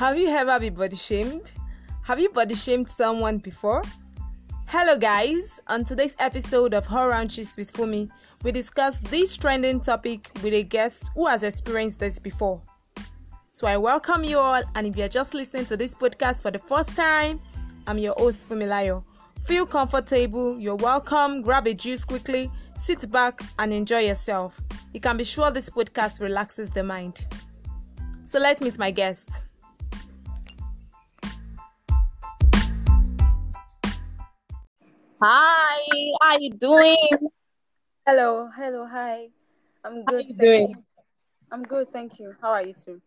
Have you ever been body shamed? Have you body shamed someone before? Hello, guys. On today's episode of Horror Ranches with Fumi, we discuss this trending topic with a guest who has experienced this before. So, I welcome you all, and if you're just listening to this podcast for the first time, I'm your host, Fumi Fumilayo. Feel comfortable, you're welcome, grab a juice quickly, sit back, and enjoy yourself. You can be sure this podcast relaxes the mind. So, let's meet my guest. Hi, how are you doing? Hello, hello, hi. I'm good. How you doing? you. I'm good, thank you. How are you too?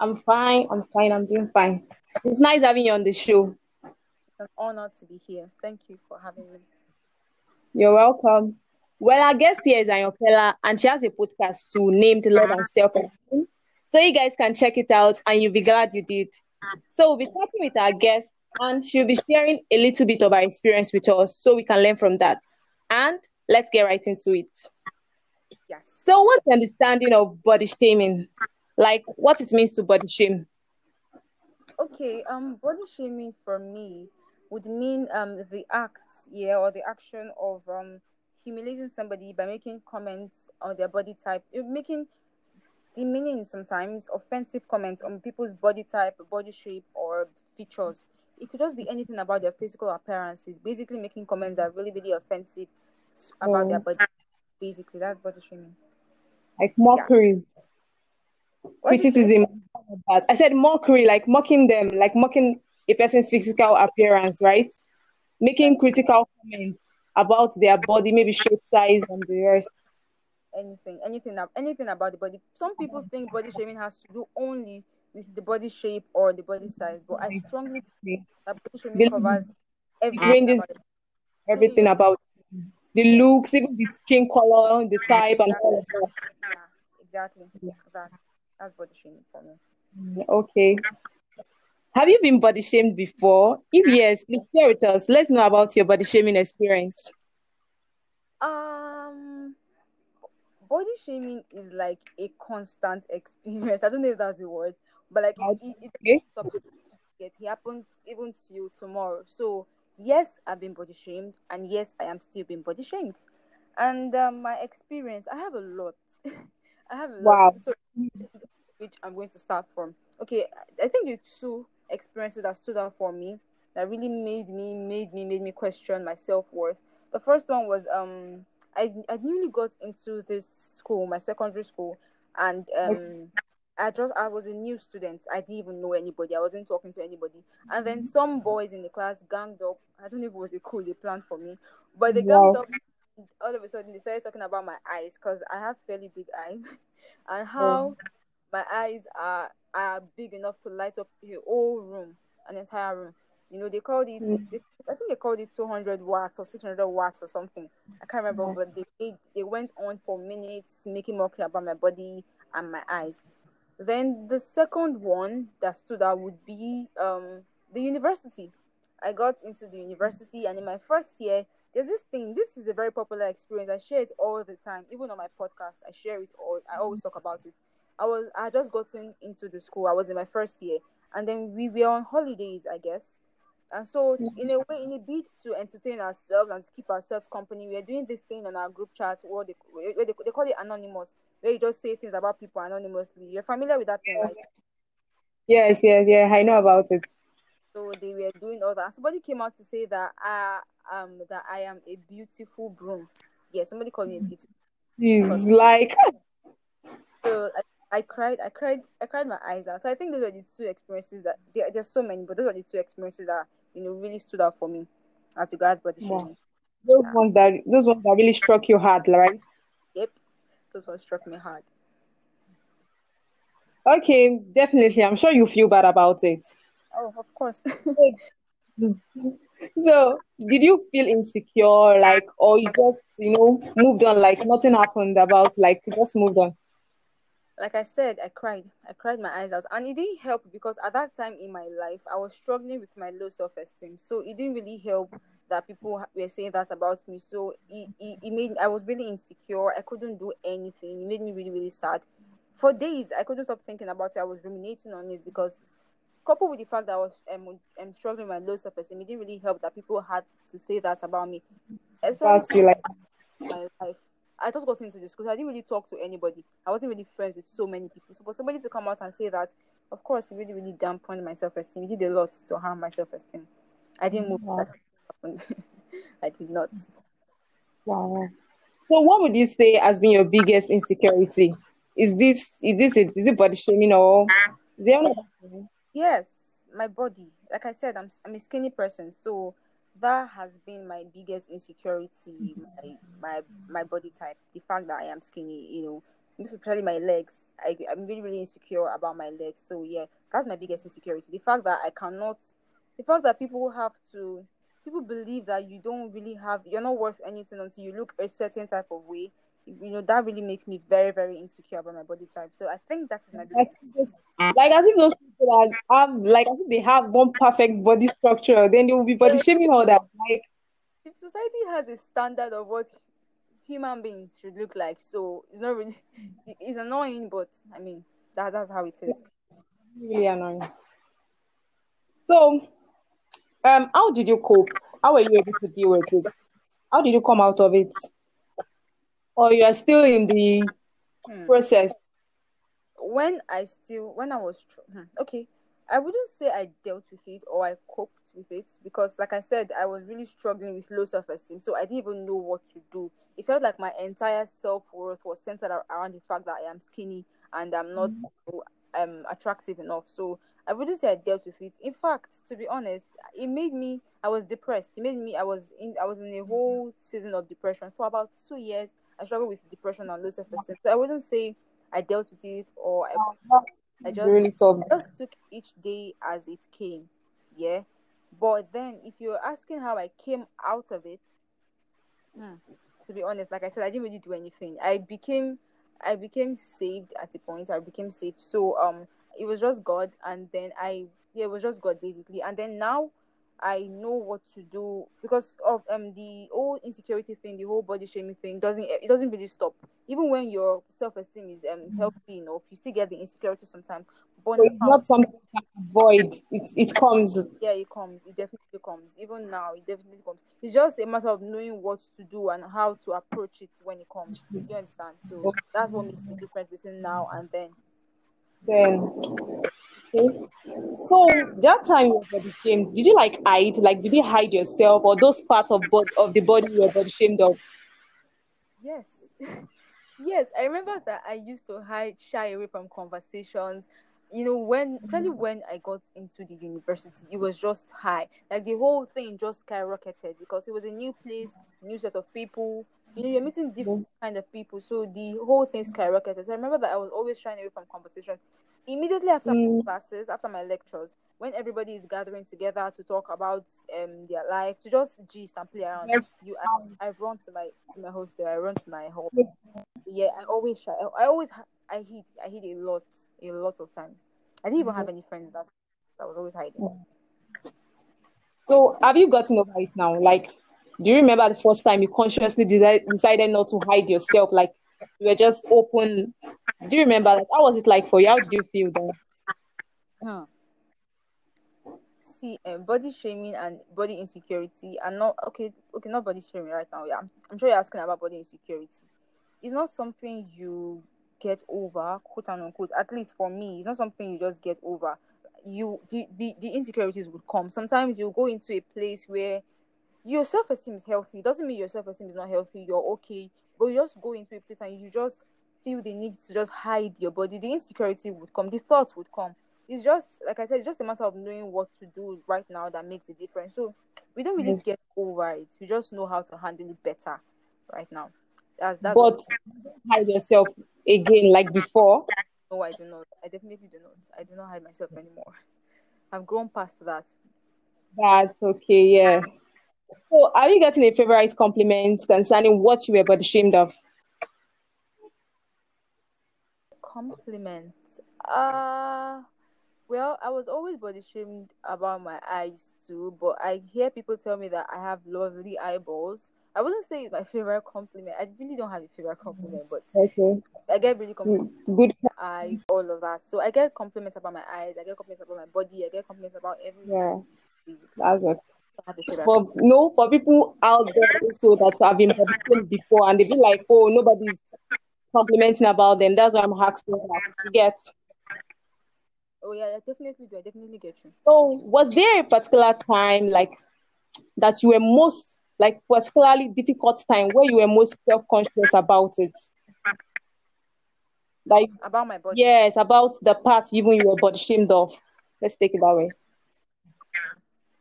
I'm fine. I'm fine. I'm doing fine. It's nice having you on the show. It's an honor to be here. Thank you for having me. You're welcome. Well, our guest here is Ayopela, and she has a podcast too named Love and Self. So you guys can check it out, and you'll be glad you did. So we'll be starting with our guest, and she'll be sharing a little bit of her experience with us, so we can learn from that. And let's get right into it. Yes. So, what's your understanding of body shaming? Like, what it means to body shame? Okay, um body shaming for me would mean um the act, yeah, or the action of um humiliating somebody by making comments on their body type, eh, making demeaning sometimes offensive comments on people's body type, body shape, or features. It could just be anything about their physical appearances, basically making comments that are really, really offensive about their Um, body. Basically, that's body shaming. like mockery. What did you say? criticism I said mockery, like mocking them, like mocking a person's physical appearance, right? Making critical comments about their body, maybe shape, size, and the rest. anything, anything, anything about the body. Some people think body shaming has to do only with the body shape or the body size, but I strongly believe that body covers It everything ranges about everything about the looks, even the skin color, the type, and all of that. Yeah, exactly. That that's body shaming for me. Okay. Have you been body shamed before? If yes, please share with us. Let's know about your body shaming experience. Um, body shaming is like a constant experience. I don't know if that's the word, but like it, it, it, it happens even till tomorrow. So yes, I've been body shamed, and yes, I am still being body shamed. And um, my experience, I have a lot. I have a lot. Wow. So which I'm going to start from. Okay, I think the two experiences that stood out for me that really made me made me made me question my self worth. The first one was um I I newly got into this school, my secondary school, and um I just I was a new student. I didn't even know anybody. I wasn't talking to anybody. And then some boys in the class ganged up. I don't know if it was a cool they planned for me, but they ganged Wow. up. All of a sudden, they started talking about my eyes because I have fairly big eyes, and how my eyes are are big enough to light up a whole room, an entire room. You know, they called it. Mm. They, I think they called it 200 watts or 600 watts or something. I can't remember, Wow. but they made, they went on for minutes making mockery about my body and my eyes. Then the second one that stood out would be um the university. I got into the university, and in my first year, there's this thing. This is a very popular experience. I share it all the time, even on my podcast. I share it all. I always talk about it. I was I just gotten into the school. I was in my first year, and then we were on holidays, I guess. And so, in a way, in a bid to entertain ourselves and to keep ourselves company, we are doing this thing on our group chat. What they, where they, they call it anonymous, where you just say things about people anonymously. You're familiar with that thing, right? Yes, yes, yeah. I know about it. So they were doing all that. Somebody came out to say that I um that I am a beautiful broom. Yeah, somebody called me a beautiful. He's like, So I, I cried, I cried, I cried my eyes out. So I think those are the two experiences that there, there's so many, but those are the two experiences that you know really stood out for me as regards body shaming. those ones that those ones that really struck you hard, right? Yep, those ones struck me hard. Okay, definitely. I'm sure you feel bad about it. Oh, of course. So, did you feel insecure, like, or you just, you know, moved on, like nothing happened about, like, you just moved on? Like I said, I cried. I cried my eyes out. And it didn't help because at that time in my life, I was struggling with my low self esteem. So it didn't really help that people were saying that about me. So it, it, it made I was really insecure. I couldn't do anything. It made me really, really sad. For days, I couldn't stop thinking about it. I was ruminating on it because coupled with the fact that I was um, um struggling with my low self esteem, it didn't really help that people had to say that about me. Especially like my life. I just got into this because I didn't really talk to anybody. I wasn't really friends with so many people. So for somebody to come out and say that, of course, it really, really dampened my self esteem. It did a lot to harm my self esteem. I didn't move. Wow. I did not. Wow. So, what would you say has been your biggest insecurity? Is this is this it? Is it body shaming or is there Yes, my body. Like I said, I'm I'm a skinny person, so that has been my biggest insecurity. My my my body type, the fact that I am skinny. You know, especially my legs. I I'm really really insecure about my legs. So yeah, that's my biggest insecurity. The fact that I cannot, the fact that people have to people believe that you don't really have you're not worth anything until you look a certain type of way you know that really makes me very very insecure about my body type so i think that's my biggest like as if those people have like as if they have one perfect body structure then they will be body shaming all that like if society has a standard of what human beings should look like so it's not really it's annoying but i mean that, that's how it is really annoying so um, how did you cope? How were you able to deal with it? How did you come out of it? Or you are still in the hmm. process? When I still, when I was, hmm, okay, I wouldn't say I dealt with it or I coped with it because, like I said, I was really struggling with low self esteem. So I didn't even know what to do. It felt like my entire self worth was centered around the fact that I am skinny and I'm not mm-hmm. um, attractive enough. So I wouldn't say I dealt with it. In fact, to be honest, it made me I was depressed. It made me I was in I was in a whole season of depression for about two years. I struggle with depression and low self esteem. So I wouldn't say I dealt with it or I, I just really I just took each day as it came. Yeah. But then if you're asking how I came out of it, hmm, to be honest, like I said, I didn't really do anything. I became I became saved at a point. I became saved. So um it was just God, and then I yeah, it was just God basically, and then now I know what to do because of um the whole insecurity thing, the whole body shaming thing doesn't it doesn't really stop. Even when your self esteem is um mm-hmm. healthy enough, you still get the insecurity sometimes. But so it's now, not something you can avoid. It it comes. Yeah, it comes. It definitely comes. Even now, it definitely comes. It's just a matter of knowing what to do and how to approach it when it comes. You understand? So that's what makes the difference between now and then. Then, okay. So that time you were body shamed, did you like hide? Like, did you hide yourself or those parts of bod- of the body you were body shamed of? Yes. yes, I remember that I used to hide, shy away from conversations. You know, when probably mm. when I got into the university, it was just high. Like the whole thing just skyrocketed because it was a new place, new set of people, you know, you're meeting different kind of people, so the whole thing skyrocketed. So I remember that I was always trying away from conversation. Immediately after mm. my classes, after my lectures, when everybody is gathering together to talk about um their life, to just gist and play around. Yes. You, I, I've run to my to my hostel. I run to my home. Yeah, I always try. I, I always I hid I hid a lot a lot of times. I didn't even have any friends that I was always hiding. So have you gotten over it now? Like do you remember the first time you consciously de- decided not to hide yourself? Like you were just open. Do you remember? Like how was it like for you? How did you feel then? Hmm. See, uh, body shaming and body insecurity are not okay. Okay, not body shaming right now. Yeah, I'm, sure you're asking about body insecurity. It's not something you get over, quote unquote. At least for me, it's not something you just get over. You the, the, the insecurities would come. Sometimes you go into a place where your self esteem is healthy. It doesn't mean your self esteem is not healthy. You're okay, but you just go into a place and you just feel the need to just hide your body. The insecurity would come. The thoughts would come. It's just like I said. It's just a matter of knowing what to do right now that makes a difference. So we don't really yes. get over it. We just know how to handle it better right now. That's that's. But hide yourself again like before. No, I do not. I definitely do not. I do not hide myself anymore. I've grown past that. That's okay. Yeah. So, are you getting a favorite compliment concerning what you were but ashamed of? Compliment. Uh well, I was always body shamed about my eyes too, but I hear people tell me that I have lovely eyeballs. I wouldn't say it's my favorite compliment. I really don't have a favorite compliment, but Okay. I get really compliments Mm, Good. eyes, all of that. So I get compliments about my eyes. I get compliments about my body. I get compliments about everything. Yeah, Basically, that's it. I have a favorite. For no, for people out there also that have been shamed before and they feel like, oh, nobody's complimenting about them. That's why I'm asking that. You get. Oh yeah, I definitely do. I definitely get you. So, was there a particular time like that you were most like particularly difficult time where you were most self-conscious about it? Like About my body. yes, about the part even you were body shamed of. Let's take it that way.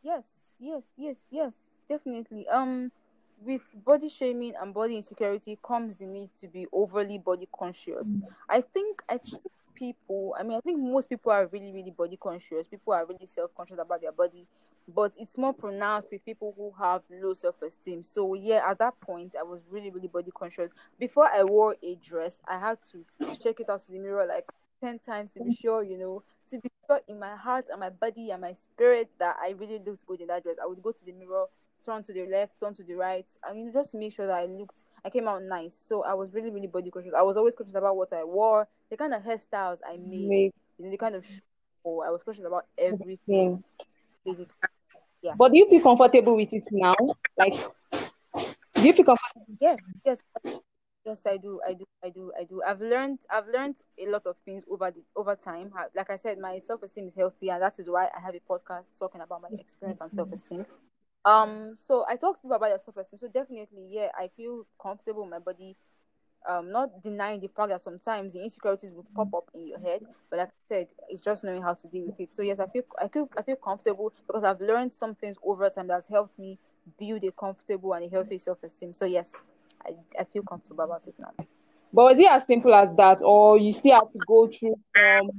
Yes, yes, yes, yes, definitely. Um, with body shaming and body insecurity comes the need to be overly body conscious. I think I think people, I mean, I think most people are really, really body conscious. People are really self conscious about their body, but it's more pronounced with people who have low self esteem. So yeah, at that point, I was really, really body conscious. Before I wore a dress, I had to check it out to the mirror like ten times to be mm. sure, you know, to be sure in my heart and my body and my spirit that I really looked good in that dress. I would go to the mirror, turn to the left, turn to the right. I mean, just to make sure that I looked, I came out nice. So I was really, really body conscious. I was always conscious about what I wore, the kind of hairstyles I made, you know, the kind of shoes I was conscious about everything, basically. Yeah. But do you feel comfortable with it now? Like, do you feel comfortable? Yes, yes, yes. I do, I do, I do, I do. I've learned, I've learned a lot of things over the over time. Like I said, my self esteem is healthy, and that is why I have a podcast talking about my experience and self esteem. Um, so I talk to people about their self esteem. So definitely, yeah, I feel comfortable my body. Um, not denying the fact that sometimes the insecurities will pop up in your head, but like I said, it's just knowing how to deal with it. So yes, I feel I feel I feel comfortable because I've learned some things over time that's helped me build a comfortable and a healthy self esteem. So yes, I, I feel comfortable about it now. But was it as simple as that, or you still had to go through, um,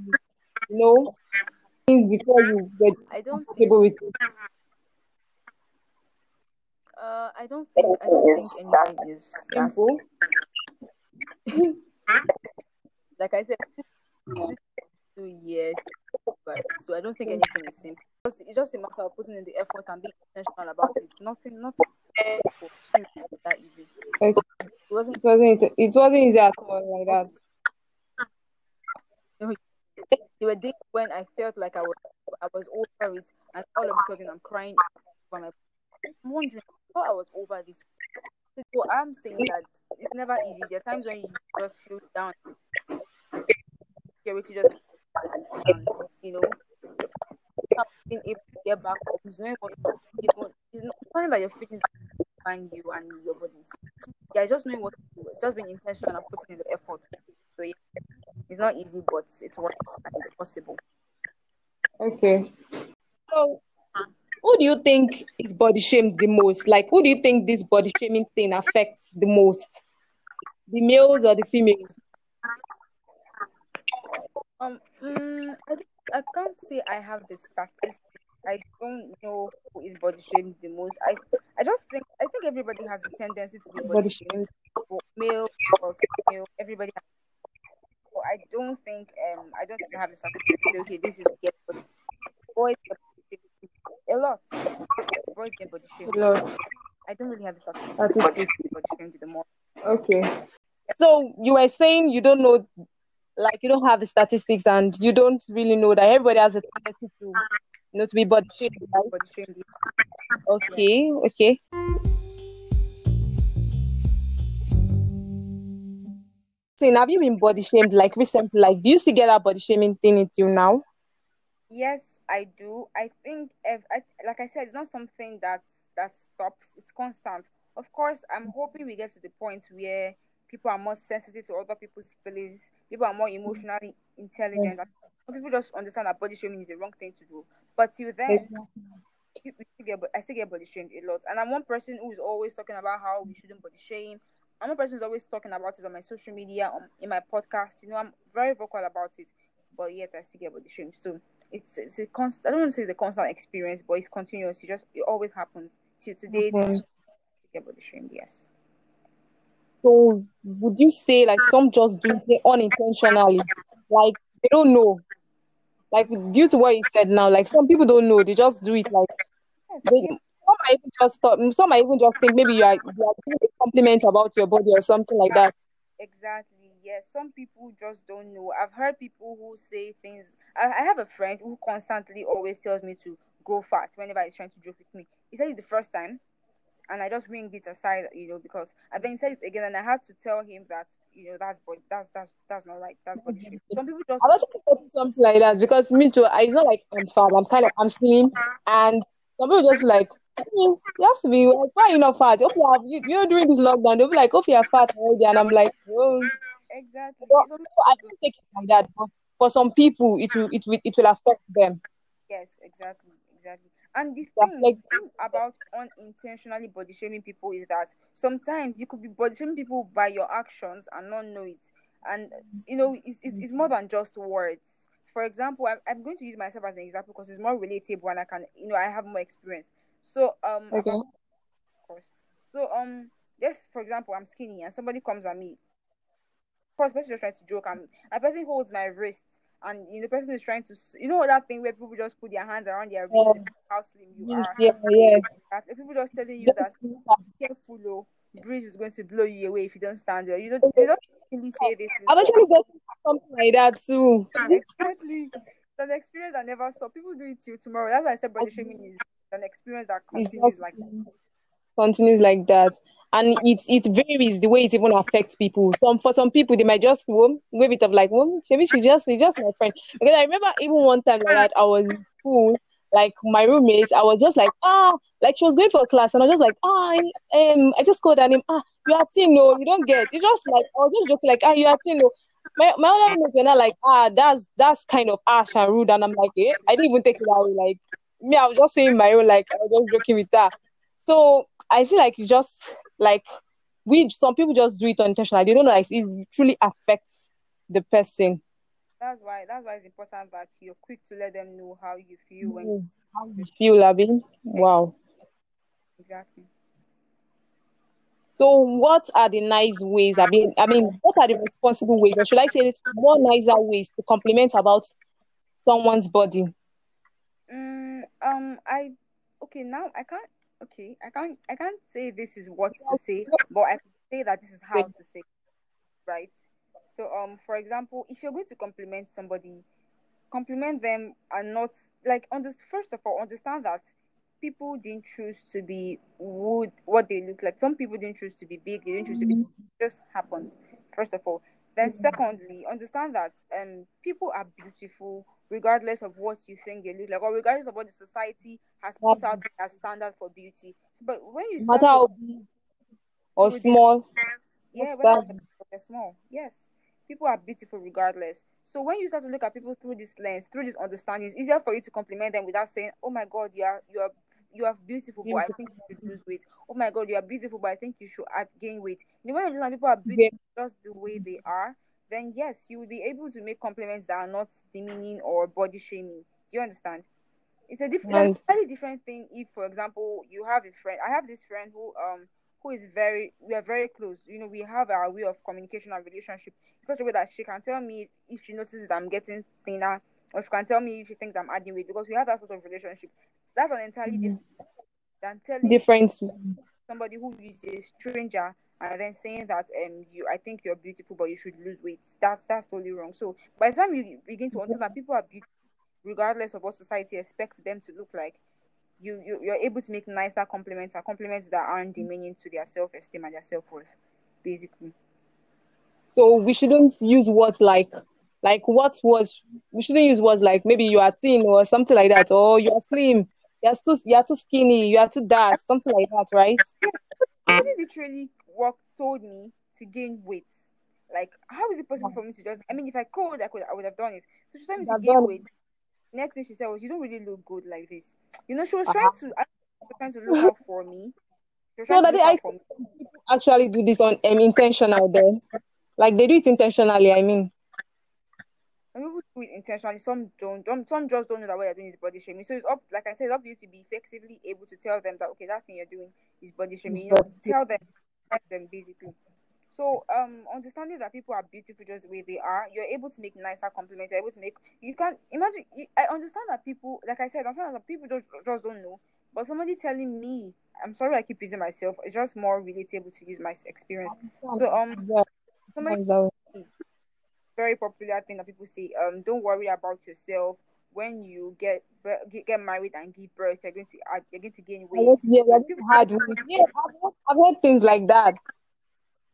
you know, things before you were I don't think comfortable with it? uh I don't think I don't think anything is Simple. like I said two years but so I don't think anything is simple. It's just, it's just a matter of putting in the effort and being intentional about it. It's nothing nothing that easy. Like, It wasn't it wasn't. It wasn't easy at all like that. there were days when I felt like I was I was over it and all of a sudden I'm crying I'm wondering how I was over this. So I'm saying that it's never easy. There are times when you just feel down. Security just um, you know being able to get back up. It's not what you know, it's not something that your feelings find you and your body. Yeah, just knowing what to do. It's just being intentional and putting in the effort. So yeah, it's not easy, but it's work and it's possible. Okay. So, who do you think is body shamed the most? Like, who do you think this body shaming thing affects the most? The males or the females? Um, I, can't say I have the statistics. I don't know who is body shamed the most. I I just think I think everybody has a tendency to be body shamed, male or female. Everybody. Has, so I don't think um I don't think I have the statistics to say okay this is get body. Boys a lot. Boys get body shamed. a Lot. I don't really have the statistics. That is Boys it. get body shamed the more. Okay. So you were saying you don't know, like you don't have the statistics, and you don't really know that everybody has a tendency to, you know, to be body shamed, right? Okay. Okay. So, have you been body shamed like recently? Like, do you still get that body shaming thing into you now? Yes, I do. I think, if, I, like I said, it's not something that that stops. It's constant. Of course, I'm hoping we get to the point where people are more sensitive to other people's feelings. People are more emotionally intelligent. and People just understand that body shaming is the wrong thing to do. But till then, you- still get, I still get body shamed a lot. And I'm one person who is always talking about how we shouldn't body shame. I'm a person who's always talking about it on my social media, on, in my podcast. You know, I'm very vocal about it, but yet I still get body shamed. So it's it's a constant. I don't want to say it's a constant experience, but it's continuous. It just it always happens. Till today, Mhm. it's get body shamed. Yes. So, would you say like some just do it unintentionally, like they don't know, like due to what you said now, like some people don't know, they just do it like they some might even just thought, some might even just think maybe you are, you are giving a compliment about your body or something like that. Exactly. Yes. Some people just don't know. I've heard people who say things. I, I have a friend who constantly always tells me to grow fat whenever he's trying to joke with me. He said it the first time, and I just bring it aside, you know, because I then said it again, and I had to tell him that you know that's body, that's that's that's not right. That's body shape. Some people just. I'm actually something like that because me too. It's not like I'm fat. I'm kind of I'm slim, and some people just like you have to be like, why are you not fat? If you have, you, you know, during this lockdown, they'll be like, oh, you're fat already, and I'm like, oh. Exactly. Well, I don't take it like that, but for some people, it will it will it will affect them. Yes, exactly. And the Yeah, thing, like thing about unintentionally body shaming people is that sometimes you could be body shaming people by your actions and not know it. And you know, it's, it's, it's more than just words. For example, I'm, I'm going to use myself as an example because it's more relatable and I can, you know, I have more experience. So, um, okay, of course. So, um, yes, for example, I'm skinny and somebody comes at me. First person just trying to joke, and a person holds my wrist, and you know, the person is trying to, you know, that thing where people just put their hands around their wrist, um, how slim you yes, are. yeah, yeah. That people just telling you that Just careful, oh, breeze is going to blow you away if you don't stand well. You don't, they don't really say this. I'm actually got something like that too. exactly. It's an experience I never saw. People do it till tomorrow. That's why I said body shaming is an experience that continues like that. continues like that, and it it varies the way it even affects people. Some for some people they might just well, wave it up like, well, maybe she just she's just my friend. Because I remember even one time like that, I was in school, like my roommate, I was just like, ah, like she was going for class, and I was just like, ah, I- um, I just called her name, ah, you are Tino, you don't get. It's just like I was just joking, like, ah, you are Tino. My my other roommates were not like, ah, that's that's kind of harsh and rude, and I'm like, eh, I didn't even take it way. Like me, I was just saying my own, like I was just joking with that. So I feel like it's just like we some people just do it unintentionally. They don't know like it truly affects the person. That's why that's why it's important that you're quick to let them know how you feel when Mm, How you feel, Abby? Wow. exactly. So what are the nice ways? I mean, I mean, what are the responsible ways, or should I say this more nicer ways to compliment about someone's body? Mm, um, I okay now I can't okay I can't I can't say this is what to say, but I can say that this is how to say, right? So um, for example, if you're going to compliment somebody, compliment them and not like on this first of all understand that people didn't choose to be would what they look like. Some people didn't choose to be big, they didn't choose to be it just happened, first of all. Then secondly, understand that um people are beautiful regardless of what you think they look like or regardless of what the society has put out as standard for beauty. But when you matter how big or small, yeah, that? they're small. Yes. People are beautiful regardless. So when you start to look at people through this lens, through this understanding, it's easier for you to compliment them without saying, Oh my god, you are you are you are beautiful, but I think you should lose weight. Oh my god, you are beautiful, but I think you should gain weight. You know, when you understand people are Yeah. beautiful just the way they are, then yes, you will be able to make compliments that are not demeaning or body shaming. Do you understand? It's a different, very different thing if, for example, you have a friend. I have this friend who um who is very we are very close. You know, we have our way of communication and relationship in such a way that she can tell me if she notices I'm getting thinner, or she can tell me if she thinks I'm adding weight because we have that sort of relationship. That's an entirely different than telling different. somebody who is a stranger and then saying that um you I think you're beautiful but you should lose weight. That's that's totally wrong. So by the time you begin to understand that people are beautiful regardless of what society expects them to look like, you, you you're able to make nicer compliments and compliments that aren't demeaning to their self esteem and their self worth, basically. So we shouldn't use words like like what was we shouldn't use words like maybe you are thin or something like that, or you are slim, you're too you're too skinny, you are too dark, something like that, right? Literally walked told me to gain weight. Like, how is it possible for me to just? I mean, if I could, I could, I would have done it. So she told me to gain done weight. Next thing she said was, "You don't really look good like this." You know, she was trying to, I was trying to look out for me. So that look I for me. actually do this on um, intentional then. Like they do it intentionally, I mean. And people do it intentionally. Some don't. Some, some just don't know that what they're doing is body shaming. So it's up, like I said, it's up to you to be effectively able to tell them that okay, that thing you're doing is body shaming. You know, tell them, them basically. So um, understanding that people are beautiful just the way they are, you're able to make nicer compliments. You're able to make. You can imagine. You, I understand that people, like I said, I understand that people just just don't know But somebody telling me, I'm sorry, I keep using myself. It's just more relatable to use my experience. So um, somebody very popular thing that people say, um, don't worry about yourself when you get get married and give birth. You're going to you're going to gain weight. Yeah, hard yeah, I've heard things like that.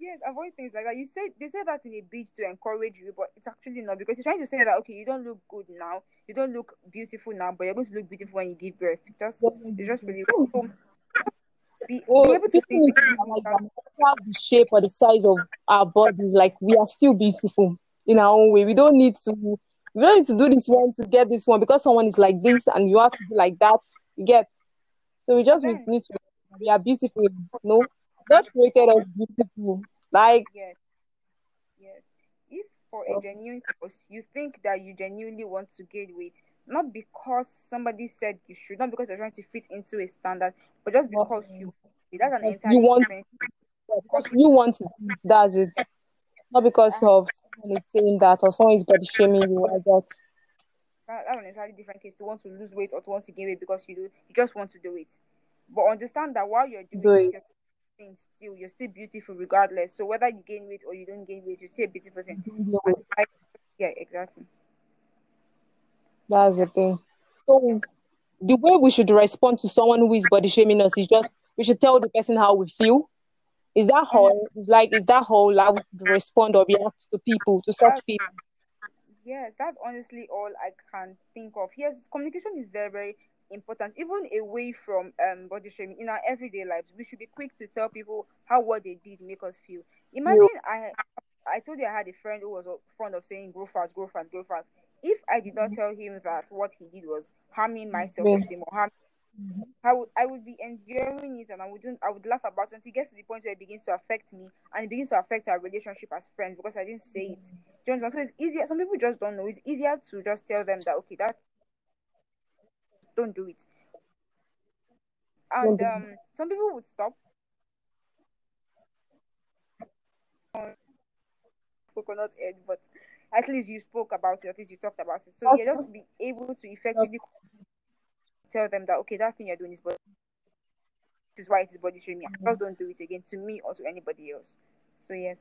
Yes, avoid things like that. You say they say that in a bid to encourage you, but it's actually not because you're trying to say that okay, you don't look good now, you don't look beautiful now, but you're going to look beautiful when you give birth. Just it's just really so be, oh, be able to see like the shape or the size of our bodies, like we are still beautiful in our own way. We don't need to we don't need to do this one to get this one because someone is like this and you have to be like that. You get so we just need to we are beautiful, no God created us beautiful. Like yes, yes. If for a genuine cause you think that you genuinely want to gain weight, not because somebody said you should, not because they're trying to fit into a standard, but just because you that's an entirely you want, because you want eat, that's it. Not because um, of someone is saying that or someone is body shaming you. I got that, that's an entirely different case to want to lose weight or to want to gain weight because you do you just want to do it. But understand that while you're doing do it, it thing still you're still beautiful regardless. So whether you gain weight or you don't gain weight, you're still a beautiful thing. yeah, exactly. That's the thing. So the way we should respond to someone who is body shaming us is just we should tell the person how we feel. Is that how it's like is that how I would respond or react to people, to such people? Yes, that's honestly all I can think of. Yes, communication is very, very important, even away from um body shaming in our everyday lives. We should be quick to tell people how what they did make us feel. Imagine I I told you I had a friend who was fond of saying grow fast, grow fast, grow fast. If I did not tell him that what he did was harming my self esteem or harming I would I would be enduring it and I wouldn't I would laugh about it until it gets to the point where it begins to affect me and it begins to affect our relationship as friends because I didn't say it. Do you understand? So it's easier some people just don't know. It's easier to just tell them that okay that don't do it. And um, some people would stop. Coconut head, but at least you spoke about it, at least you talked about it. So you just be able to effectively tell them that okay, that thing you're doing is body this is why it is body shaming. Mm-hmm. Just don't do it again to me or to anybody else. So yes.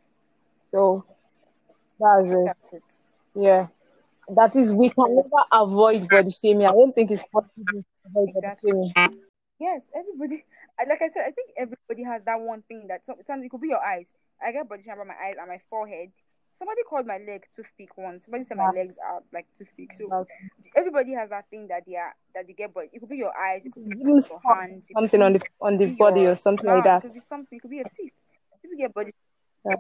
So that's it. That's it. Yeah that is we can never avoid body shaming. I don't think it's possible to avoid exactly. Yes, everybody. Like I said, I think everybody has that one thing that sometimes it could be your eyes. I get body shaming about my eyes and my forehead. Somebody called my leg toothpick once. Somebody said my legs are like toothpick. So everybody has that thing that they are that they get, but it could be your eyes, it could be your hands, something on the on the body or something like that. It could be something. It could be your teeth. People get body. Yeah.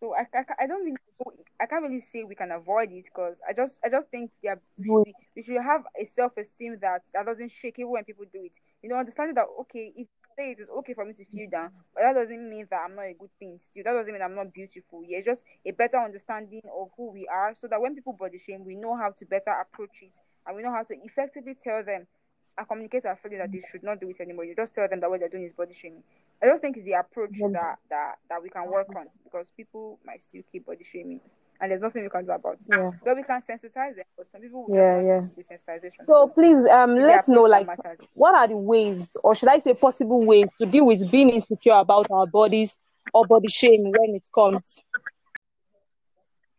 So I, I, I don't really I can't really say we can avoid it because I just I just think yeah we should, be, we should have a self esteem that that doesn't shake even when people do it. You know, understanding that okay, if say it is okay for me to feel down, but that doesn't mean that I'm not a good thing. Still, that doesn't mean I'm not beautiful. Yeah, just a better understanding of who we are, so that when people body shame, we know how to better approach it and we know how to effectively tell them and communicate our feeling that they should not do it anymore. You just tell them that what they're doing is body shaming. I just think it's the approach that, that that we can work on because people might still keep body shaming and there's nothing we can do about it. Yeah. But we can sensitize them, but some people yeah, yeah. desensitization. So please um let's know like what are the ways or should I say possible ways to deal with being insecure about our bodies or body shame when it comes?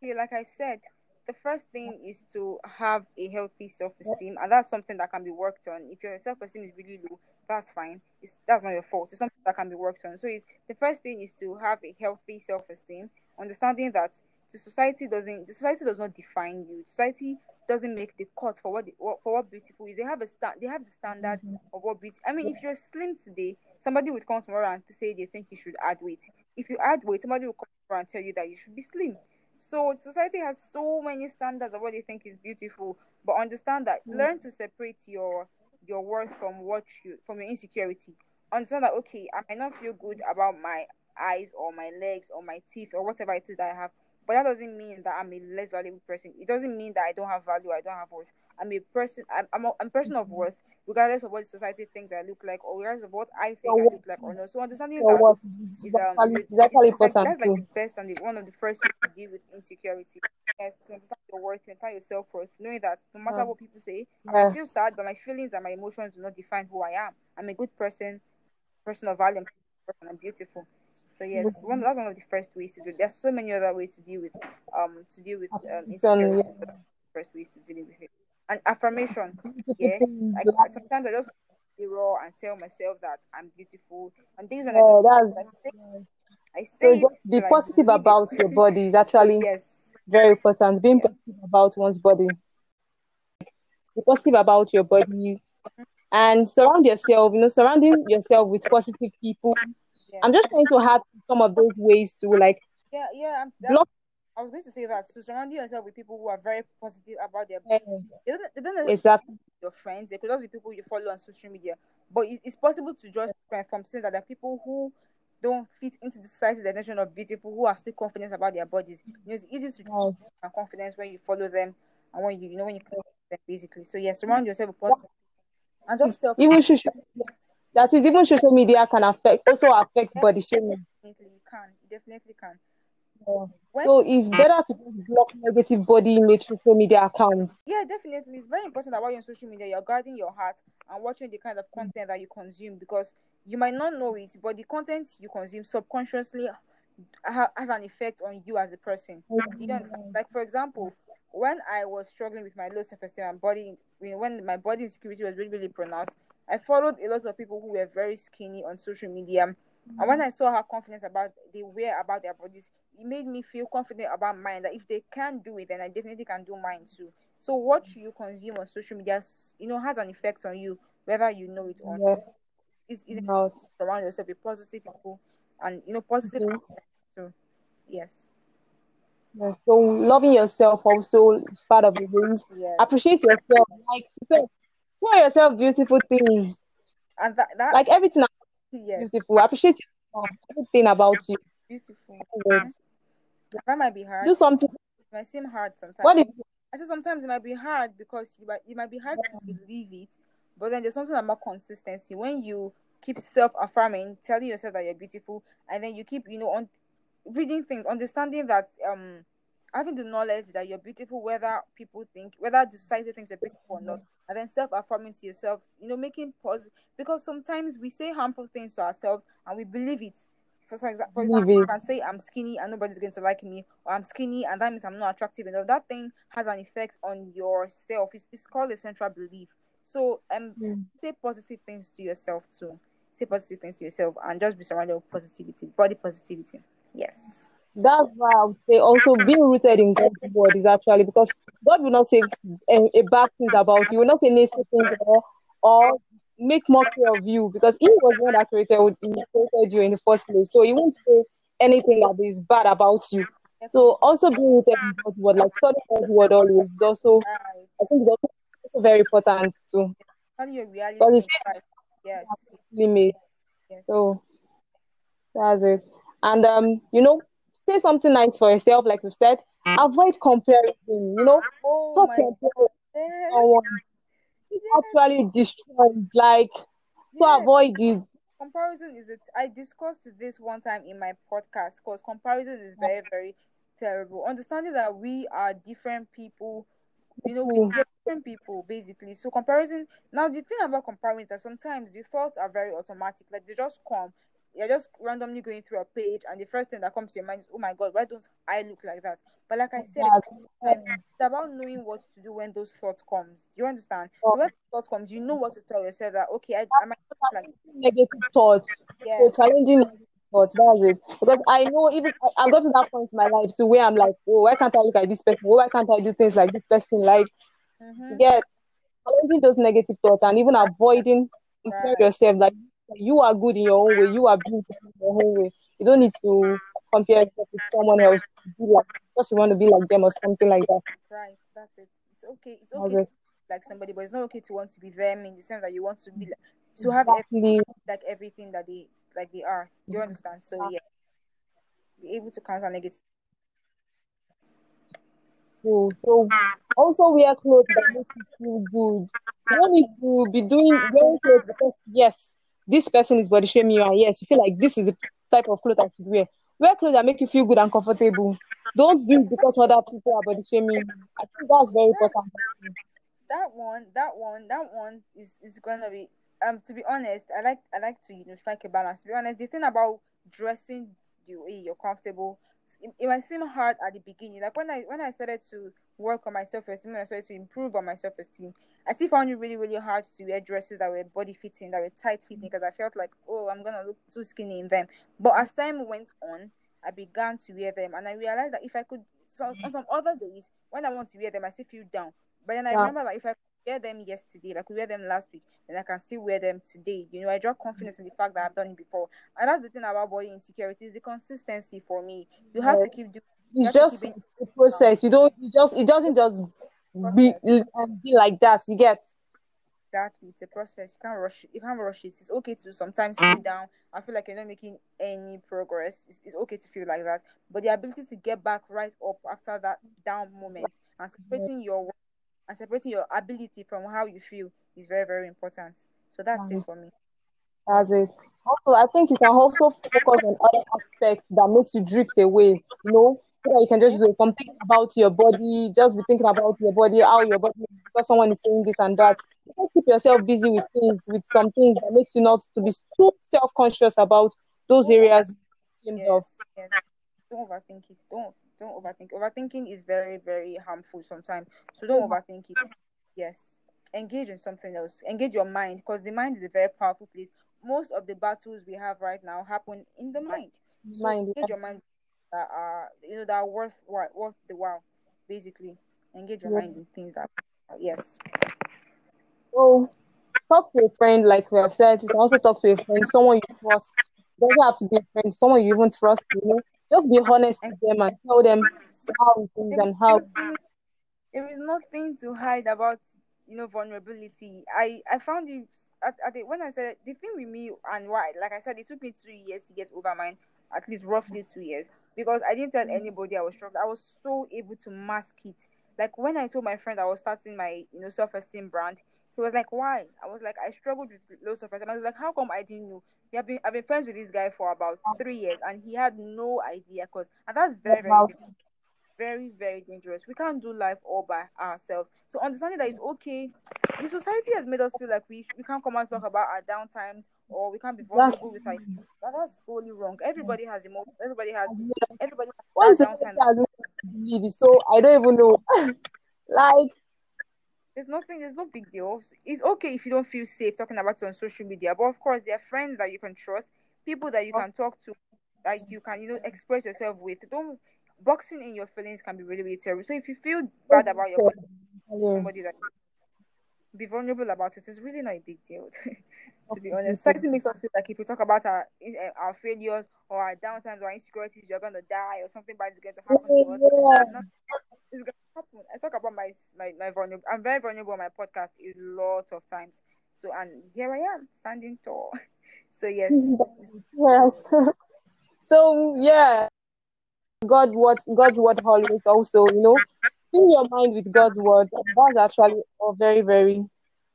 Okay, like I said, the first thing is to have a healthy self-esteem and that's something that can be worked on if your self-esteem is really low that's fine it's, that's not your fault it's something that can be worked on so it's, the first thing is to have a healthy self-esteem understanding that the society doesn't the society does not define you society doesn't make the cut for what, the, for what beautiful is they have a sta- they have the standard mm-hmm. of what beauty i mean if you're slim today somebody would come tomorrow and say they think you should add weight if you add weight somebody will come tomorrow and tell you that you should be slim so society has so many standards of what they think is beautiful, but understand that mm. learn to separate your your worth from what you from your insecurity. Understand that okay, I might not feel good about my eyes or my legs or my teeth or whatever it is that I have, but that doesn't mean that I'm a less valuable person. It doesn't mean that I don't have value, I don't have worth. I'm a person. I'm I'm a, I'm a person of worth regardless of what society thinks I look like, or regardless of what I think I look like or not. So understanding that what is is um actually, is, is actually is like important that's like the best and the, one of the first ways to deal with insecurity. Yes, to understand your worth, to understand your self worth, knowing that no matter Yeah. what people say, I Yeah. might feel sad, but my feelings and my emotions do not define who I am. I'm a good person, person of value, and I'm beautiful. So yes, one that's one of the first ways to do. It. There's so many other ways to deal with um to deal with um yeah. first ways to deal with it. And affirmation, yeah. Like like, sometimes I just be raw and tell myself that I'm beautiful. And things when I yeah, that's I say, so just be positive about your body is actually yes, very important. Being yeah, positive about one's body. Be positive about your body and surround yourself, you know, surrounding yourself with positive people. Yeah, I'm just trying to have some of those ways to like yeah, yeah. Block I was going to say that. So surrounding yourself with people who are very positive about their they don't, they don't necessarily exactly your friends. They could just be people you follow on social media. But it, it's possible to just different from saying that there are people who don't fit into the society definition of beautiful, who are still confident about their bodies. You know, it's easy to have confidence when you follow them and when you you know when you them basically. So yeah, surround yourself with positive and just hmm. self Even that is even social media can affect also affect body shaming. definitely you can. Definitely can. Yeah. When So it's better to just block negative body image social media accounts. yeah, definitely. It's very important that while you're on social media, you're guarding your heart and watching the kind of content that you consume because you might not know it, but the content you consume subconsciously ha- has an effect on you as a person. Do you understand? Mm-hmm. Like for example, when I was struggling with my low self-esteem and body, when my body insecurity was really really pronounced, I followed a lot of people who were very skinny on social media. And when I saw how confident about they were about their bodies, it made me feel confident about mine. That if they can do it, then I definitely can do mine too. So what you consume on social media, you know, has an effect on you, whether you know it or not. It's, it's Not. surround yourself with positive people and you know positive Mhm. content. So yes, Yeah, So loving yourself also is part of the ways. yes, Appreciate yourself. Like you said, tell yourself beautiful things. and that that Like everything yes, beautiful. Appreciate yourself. Everything about you. beautiful. Yes. That might be hard. Do something. It might seem hard sometimes. What if I say sometimes it might be hard because you might it might be hard to believe it, but then there's something about consistency. When you keep self affirming, telling yourself that you're beautiful, and then you keep, you know, on reading things, understanding that um having the knowledge that you're beautiful, whether people think whether the society thinks you're beautiful or not, and then self affirming to yourself, you know, making positive because sometimes we say harmful things to ourselves and we believe it. For for example, I can say I'm skinny and nobody's going to like me, or I'm skinny and that means I'm not attractive enough. That thing has an effect on yourself. It's, it's called a central belief. So um, Mm. say positive things to yourself too. Say positive things to yourself and just be surrounded with positivity, body positivity. Yes. That's why I would say also being rooted in God's word is actually because God will not say a, a bad things about you. Will not say nasty things or, or make mockery of you because He was the one that created, created you in the first place. So He won't say anything that is bad about you. So also being rooted in God's word, like studying God's word always is also. I think it's also, also very important too. Your reality Because in it says Christ. Yes. limit. Yes. So that's it. And um, you know, say something nice for yourself, like we've said. Avoid comparison. You know, Oh stop my comparing yes. someone. It Yes. actually destroys. Like, so Yes. avoid it. comparison is it i discussed this one time in my podcast because comparison is very very terrible understanding that we are different people you know Mm. we're different people basically so comparison now the thing about comparison is that sometimes the thoughts are very automatic like they just come you're just randomly going through a page and the first thing that comes to your mind is oh my god why don't i look like that but like i said That, time, it's about knowing what to do when those thoughts comes do you understand so when thoughts comes you know what to tell yourself that okay i, I might like negative thoughts. So challenging negative thoughts. That's it. Because I know even I, I got to that point in my life to where I'm like, oh, why can't I look like this person? Oh, why can't I do things like this person? Like, mm-hmm. get challenging those negative thoughts and even avoiding Right. yourself that you are good in your own way, you are beautiful in your own way. You don't need to compare yourself with someone else be like because you want to be like them or something like that. Right, that's it. It's okay. It's That's okay to like somebody, but it's not okay to want to be them in the sense that you want to be like to have Exactly. like everything that they like they are. You mm-hmm. understand? So yeah, be able to counter negative. beautiful. So also wear clothes that make you feel good. You don't need to be doing wearing clothes because yes, this person is body shaming you, and yes, you feel like this is the type of clothes I should wear. Wear clothes that make you feel good and comfortable. Don't do it because other people are body shaming you. I think that's very important. that one, that one, that one is is gonna be um to be honest, I like I like to you know strike a balance. To be honest, the thing about dressing the way you're comfortable, it, it might seem hard at the beginning. Like when I when I started to work on my self esteem, when I started to improve on my self esteem, I still found it really really hard to wear dresses that were body fitting, that were tight fitting, mm. because I felt like oh I'm gonna look too skinny in them. But as time went on, I began to wear them, and I realized that if I could, so on some other days when I want to wear them, I still feel down. But then I Yeah. remember like if I wear them yesterday, like could wear them last week, and I can still wear them today. You know, I draw confidence in the fact that I've done it before. And that's the thing about body insecurity is the consistency for me. You have to keep doing It's just keep it a process. You don't. You just. It doesn't just be be like that. You get. Exactly, it's a process. You can't rush. You can't rush it. It's okay to sometimes feel down. I feel like you're not making any progress. It's, it's okay to feel like that. But the ability to get back right up after that down moment and separating your work and separating your ability from how you feel is very very important. So that's it for me. That's it. Also, I think you can also focus on other aspects that makes you drift away. You know, you can just do something about your body, just be thinking about your body, how your body because someone is saying this and that. You just keep yourself busy with things, with some things that makes you not to be too self conscious about those areas. you're ashamed of. Yes, yes. Don't overthink it. Don't don't overthink. Overthinking is very very harmful sometimes. So don't mm-hmm. overthink it. Yes. Engage in something else. Engage your mind because the mind is a very powerful place. Most of the battles we have right now happen in the mind. So Mind, engage your mind that are you know that are worth worth the while. Basically, engage your Yeah. mind in things that yes. So talk to a friend, like we have said. You can also talk to a friend, someone you trust. It doesn't have to be a friend, someone you even trust. You know, just be honest with them and tell them how things There is and how. nothing there is nothing to hide about you know vulnerability. I i found it at, at the, when i said the thing with me and why like i said it took me two years to get over mine at least roughly two years because i didn't tell mm. anybody i was struggling. I was so able to mask it. Like when i told my friend i was starting my you know self-esteem brand he was like why? I was like i struggled with low self-esteem. I was like how come i didn't know have been i've been friends with this guy for about three years and he had no idea because and that's very very difficult very, very dangerous. We can't do life all by ourselves. So understanding that it's okay. The society has made us feel like we we can't come and talk about our downtimes or we can't be vulnerable with like that, that's totally wrong. Everybody has emotions. Everybody has everybody has downtime. has so I don't even know. like There's nothing. There's no big deal. It's okay if you don't feel safe talking about it on social media, but of course there are friends that you can trust, people that you can talk to, that you can you know express yourself with. Don't boxing in your feelings can be really really terrible. So if you feel bad about your body, yeah, somebody that be vulnerable about it, it is really not a big deal. to be honest, society makes us feel like if we talk about our eh, our failures or our downtimes or our insecurities, you're gonna die or something bad is going to happen to us. Yeah. It's gonna happen. I talk about my my my vulnerable. I'm very vulnerable on my podcast a lot of times. So and here I am standing tall. So yes, yes. so yeah, God word God's word always also, you know, fill your mind with God's word. That's actually very, very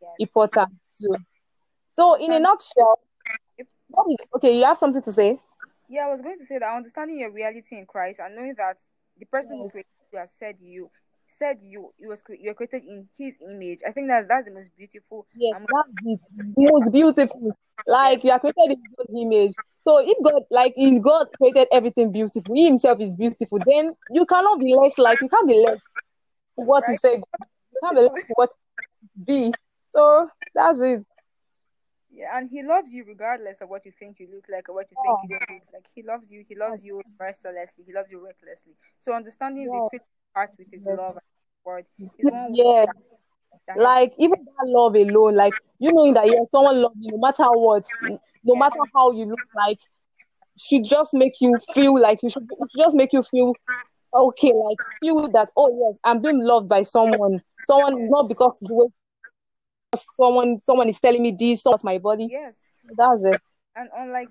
yes. important too. So in a nutshell, okay, you have something to say? Yeah, I was going to say that understanding your reality in Christ and knowing that the person who created you has said you said you you was you were created in His image. I think that's that's the most beautiful. Yes, that's it. Most beautiful. Like you are created in God's image. So if God, like, if God created everything beautiful, He Himself is beautiful, then you cannot be less. Like you can't be less to what He said. You can't be less to what be. So that's it. Yeah, and he loves you regardless of what you think you look like or what you think you oh. don't look like. He loves you. He loves you mercilessly. He loves you recklessly. So understanding Yeah. scripture part with his love and word is one way Yeah, that like even that love alone, like you knowing that yeah, someone loves you no matter what, no matter how you look like, should just make you feel like you should, should just make you feel okay, like feel that oh yes, I'm being loved by someone. Someone is not because the way someone someone is telling me this, that's my body. yes. That's it. And unlike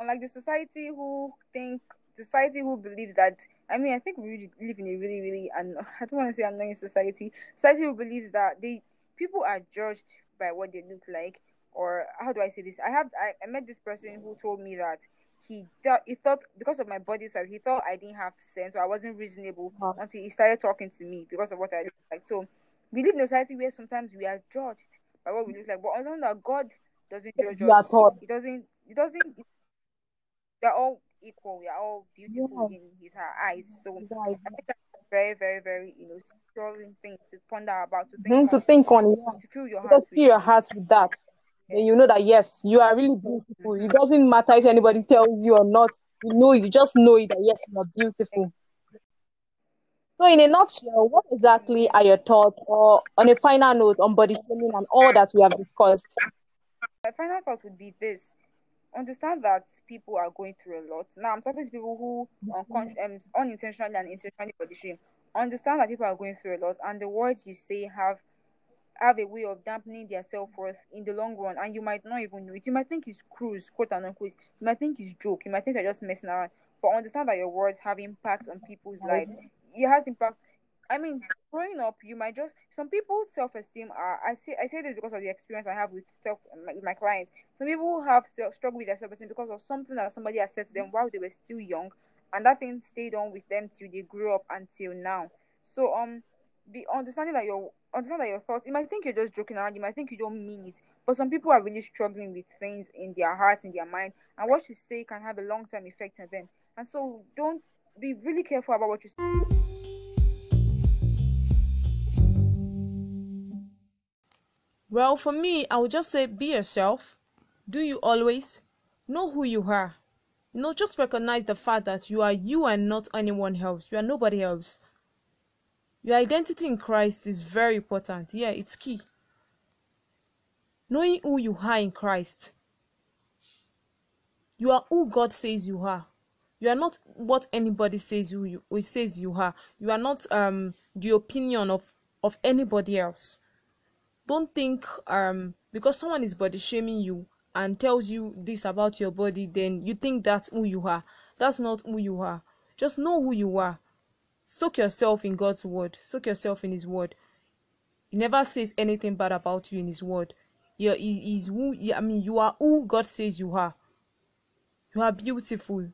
unlike the society who think society who believes that I mean I think we really live in a really really and I don't want to say annoying society. Society who believes that they people are judged by what they look like or how do I say this? I have I, I met this person who told me that he thought he thought because of my body size, he thought I didn't have sense or I wasn't reasonable until he started talking to me because of what I look like. So we live in a society where sometimes we are judged by what we look like, but know that God doesn't judge us. He doesn't. He doesn't. We are all equal. We are all beautiful yes. in His eyes. So I think that's very, very, very you know sterling thing to ponder about. To think, to think on, yeah. to feel your heart. Fill your heart with that then you know that yes, you are really beautiful. It doesn't matter if anybody tells you or not. You know, you just know it that yes, you are beautiful. So, in a nutshell, what exactly are your thoughts, or on a final note, on body shaming and all that we have discussed? My final thought would be this: understand that people are going through a lot. Now, I'm talking to people who uncon- um, unintentionally and intentionally body shame. Understand that people are going through a lot, and the words you say have have a way of dampening their self worth in the long run, and you might not even know it. You might think it's cruise, quote unquote. You might think it's joke. You might think you're just messing around. But understand that your words have impact on people's lives. It has impact. I mean, growing up, you might just some people's self esteem are. I say I say this because of the experience I have with self with my clients. Some people have self, with their self esteem because of something that somebody has said to them while they were still young, and that thing stayed on with them till they grew up until now. So um, be understanding that your understand that your thoughts. You might think you're just joking around. You might think you don't mean it, but some people are really struggling with things in their hearts, in their mind, and what you say can have a long term effect on them. And so, don't be really careful about what you say. Well, for me, I would just say be yourself. Do you always know who you are? You know, just recognize the fact that you are you and not anyone else. You are nobody else. Your identity in Christ is very important. Yeah, it's key. Knowing who you are in Christ. You are who God says you are. You are not what anybody says you who says you are. You are not um the opinion of of anybody else. Don't think um because someone is body shaming you and tells you this about your body, then you think that's who you are. That's not who you are. Just know who you are soak yourself in God's word. Soak yourself in His word. He never says anything bad about you in His word. He, is who. I mean, you are who God says you are. You are beautiful.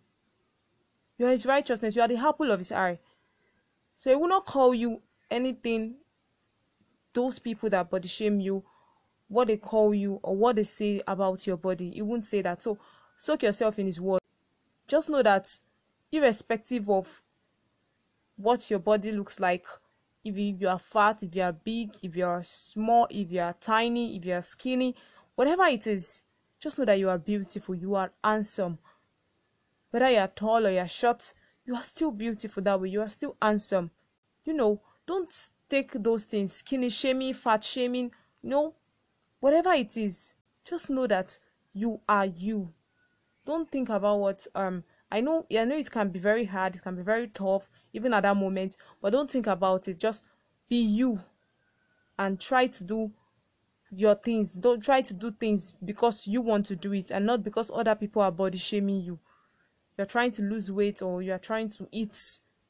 You are His righteousness. You are the apple of His eye. So He will not call you anything. Those people that body shame you, what they call you or what they say about your body, He won't say that. So soak yourself in His word. Just know that, irrespective of what your body looks like if you are fat if you are big if you are small if you are tiny if you are skinny whatever it is just know that you are beautiful you are handsome whether you are tall or you are short you are still beautiful that way you are still handsome you know don't take those things skinny shaming fat shaming know whatever it is just know that you are you don't think about what um I know I know it can be very hard, it can be very tough, even at that moment, but don't think about it. Just be you and try to do your things. Don't try to do things because you want to do it and not because other people are body shaming you. You're trying to lose weight or you're trying to eat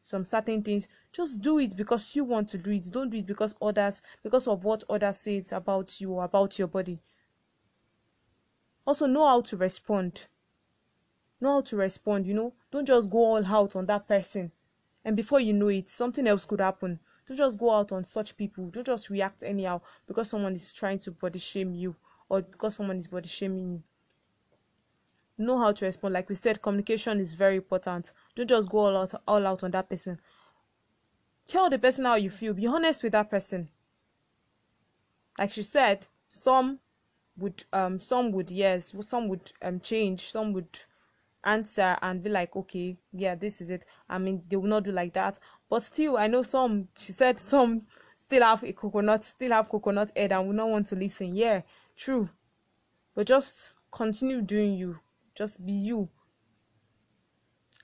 some certain things. Just do it because you want to do it. Don't do it because others because of what others say about you or about your body. Also know how to respond know how to respond you know don't just go all out on that person and before you know it something else could happen don't just go out on such people don't just react anyhow because someone is trying to body shame you or because someone is body shaming you know how to respond. Like we said communication is very important. Don't just go all out all out on that person. Tell the person how you feel. Be honest with that person. Like she said some would um some would yes some would um change. Some would answer and be like okay yeah this is it. I mean they will not do like that. But still i know some she said some still have a coconut still have coconut head and will not want to listen. Yeah true. But just continue doing you just be you.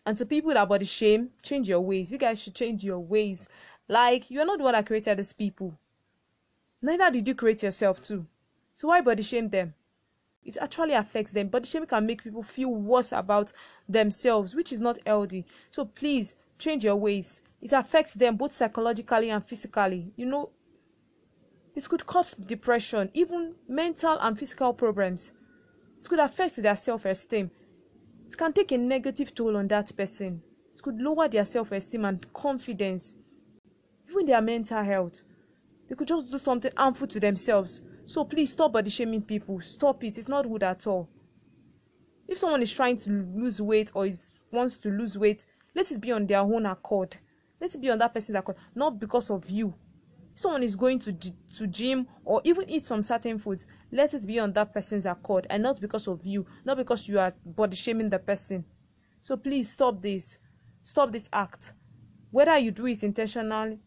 And to people that body shame change your ways. You guys should change your ways. Like you're not the one that created these people. Neither did you create yourself too. So why body shame them? It actually affects them. Body shame can make people feel worse about themselves which is not healthy. So please change your ways. It affects them both psychologically and physically. You know it could cause depression even mental and physical problems it could affect their self-esteem. It can take a negative toll on that person. It could lower their self-esteem and confidence even their mental health. They could just do something harmful to themselves. So please stop body shaming people. Stop it. It's not good at all. If someone is trying to lose weight or is wants to lose weight let it be on their own accord. Let it be on that person's accord. Not because of you if someone is going to to gym or even eat some certain foods let it be on that person's accord and not because of you not because you are body shaming the person. So please stop this stop this act. Whether you do it intentionally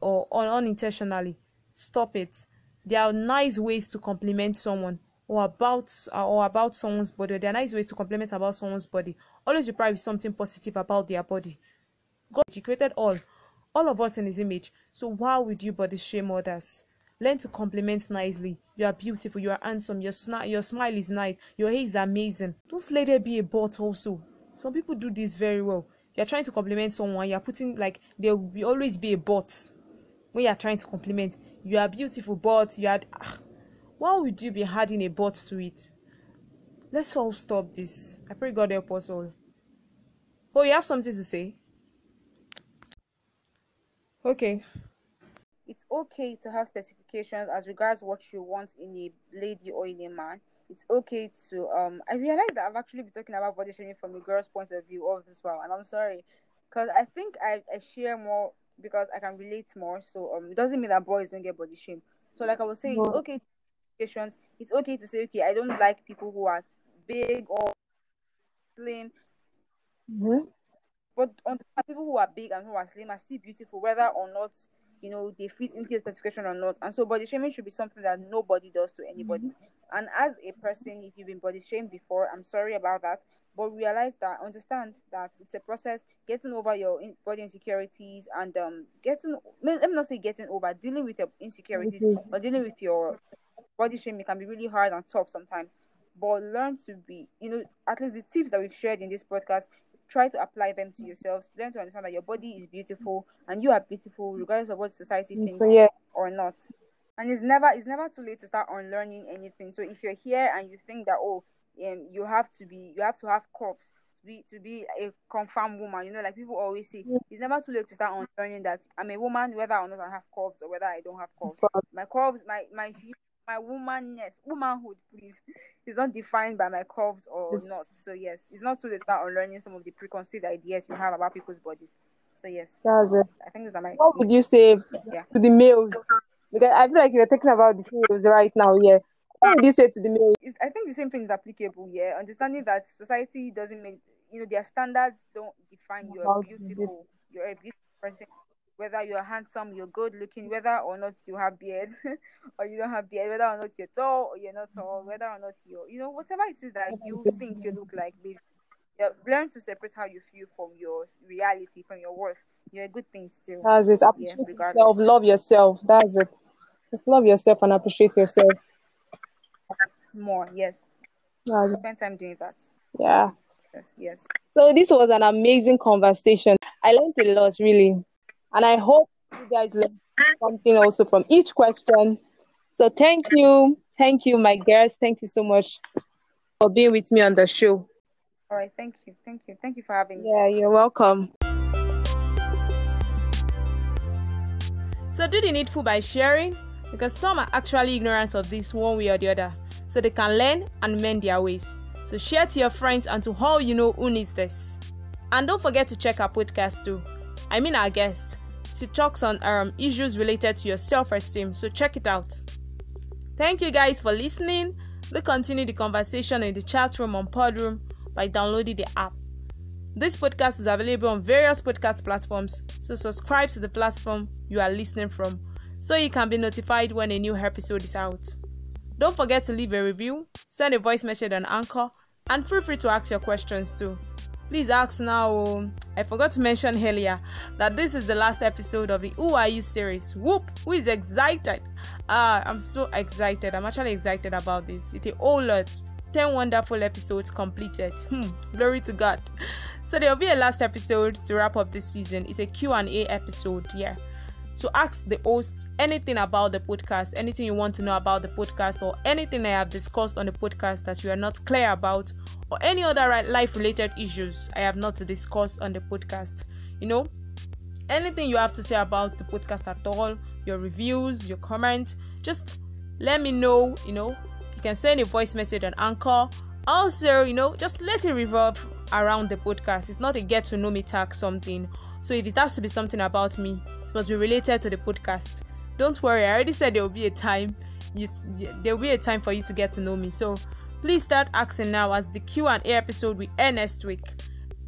or unintentionally stop it. There are nice ways to compliment someone or about or about someone's body there are nice ways to compliment about someone's body. Always reply with something positive about their body. God created all all of us in his image. So why would you body shame others? Learn to compliment nicely. You are beautiful. You are handsome. Your, sna- your smile is nice. Your hair is amazing. Don't let there be a but also. Some people do this very well. You're trying to compliment someone. You're putting like there will always be a but when you're trying to compliment. You are beautiful but you had ah, why would you be adding a but to it? Let's all stop this. I pray god help us all. Oh you have something to say okay. It's okay to have specifications as regards what you want in a lady or in a man. It's okay to um i realize that i've actually been talking about body shaming from a girl's point of view all this while and i'm sorry. Because i think I, I share more because i can relate more. So um it doesn't mean that boys don't get body shame so like i was saying it's okay it's okay to say okay i don't like people who are big or slim. Mm-hmm. But on people who are big and who are slim are still beautiful whether or not you know they fit into a specification or not and so body shaming should be something that nobody does to anybody mm-hmm. and as a person if you've been body shamed before i'm sorry about that but realize that understand that it's a process getting over your in- body insecurities and um getting let me not say getting over dealing with your insecurities mm-hmm. or dealing with your body shaming can be really hard and tough sometimes but learn to be you know at least the tips that we've shared in this podcast try to apply them to yourselves. Learn to understand that your body is beautiful and you are beautiful regardless of what society thinks so, yeah. or not. And it's never it's never too late to start unlearning anything. So if you're here and you think that oh um, you have to be you have to have curves to be to be a confirmed woman, you know, like people always say, yeah. it's never too late to start unlearning that I'm a woman whether or not I have curves or whether I don't have curves. My curves, my my my womanness, womanhood, please, is not defined by my curves or yes. not. So yes, it's not too late to start unlearning some of the preconceived ideas you have about people's bodies. So yes, that's it. I think those are my. What would you say yeah. to the males? Because I feel like you're talking about the females right now. Yeah. What would you say to the males? I think the same thing is applicable. Yeah, understanding that society doesn't make you know their standards don't define you are beautiful. You're a beautiful person whether you're handsome, you're good looking, whether or not you have beard or you don't have beard, whether or not you're tall or you're not tall, whether or not you're, you know, whatever it is that you think you look like, basically. Yeah, learn to separate how you feel from your reality, from your worth. You're a good thing still. That's it. Appreciate yeah, yourself. Love yourself. That's it. Just love yourself and appreciate yourself. More, yes. Spend time doing that. Yeah. Yes, yes. So this was an amazing conversation. I learned a lot, really. And I hope you guys learned something also from each question. So thank you. Thank you, my guests. Thank you so much for being with me on the show. All right. Thank you. Thank you. Thank you for having me. Yeah, you're welcome. So do the needful by sharing because some are actually ignorant of this one way or the other. So they can learn and mend their ways. So share to your friends and to all you know who needs this. And don't forget to check our podcast too. I mean our guest. She talks on um, issues related to your self-esteem, so check it out. Thank you guys for listening. We continue the conversation in the chat room on Podroom by downloading the app. This podcast is available on various podcast platforms, so subscribe to the platform you are listening from so you can be notified when a new episode is out. Don't forget to leave a review, send a voice message on Anchor, and feel free to ask your questions too. Please ask now. Oh, I forgot to mention earlier that this is the last episode of the Who Are You series. Whoop! Who is excited? Ah, I'm so excited. I'm actually excited about this. It's a whole lot. 10 wonderful episodes completed. Hmm, glory to God. So there'll be a last episode to wrap up this season. It's a Q&A episode, yeah. So ask the hosts anything about the podcast, anything you want to know about the podcast, or anything I have discussed on the podcast that you are not clear about, or any other life related issues I have not discussed on the podcast. You know, anything you have to say about the podcast at all, your reviews, your comments, just let me know. You know, you can send a voice message on Anchor. Also, you know, just let it revolve around the podcast. It's not a get to know me tag something. So if it has to be something about me, it must be related to the podcast. Don't worry, I already said there will be a time. You, there will be a time for you to get to know me. So please start asking now as the Q&A episode will end next week.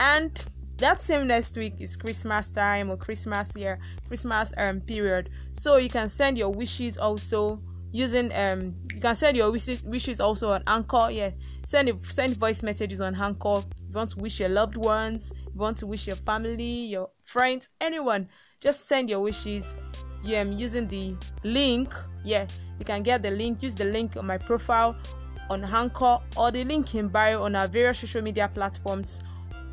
And that same next week is Christmas time or Christmas year, Christmas um period. So you can send your wishes also using um you can send your wishes also on Anchor. Yeah, send send voice messages on Anchor. If you want to wish your loved ones, if you want to wish your family, your friends, anyone, just send your wishes. Yeah, I'm using the link. Yeah, you can get the link. Use the link on my profile on Anchor or the link in bio on our various social media platforms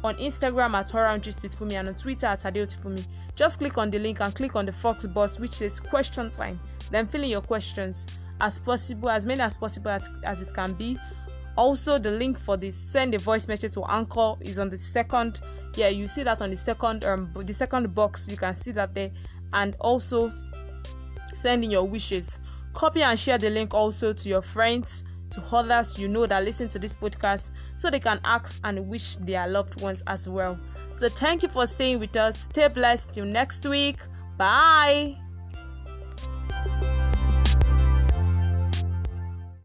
on Instagram at Gist with Fumi and on Twitter at Adeotifumi. Just click on the link and click on the Fox box which says question time. Then fill in your questions as possible, as many as possible as, as it can be. Also, the link for the send a voice message to Anchor is on the second. Yeah, you see that on the second um the second box. You can see that there, and also sending your wishes. Copy and share the link also to your friends to others you know that listen to this podcast so they can ask and wish their loved ones as well. So, thank you for staying with us. Stay blessed till next week. Bye.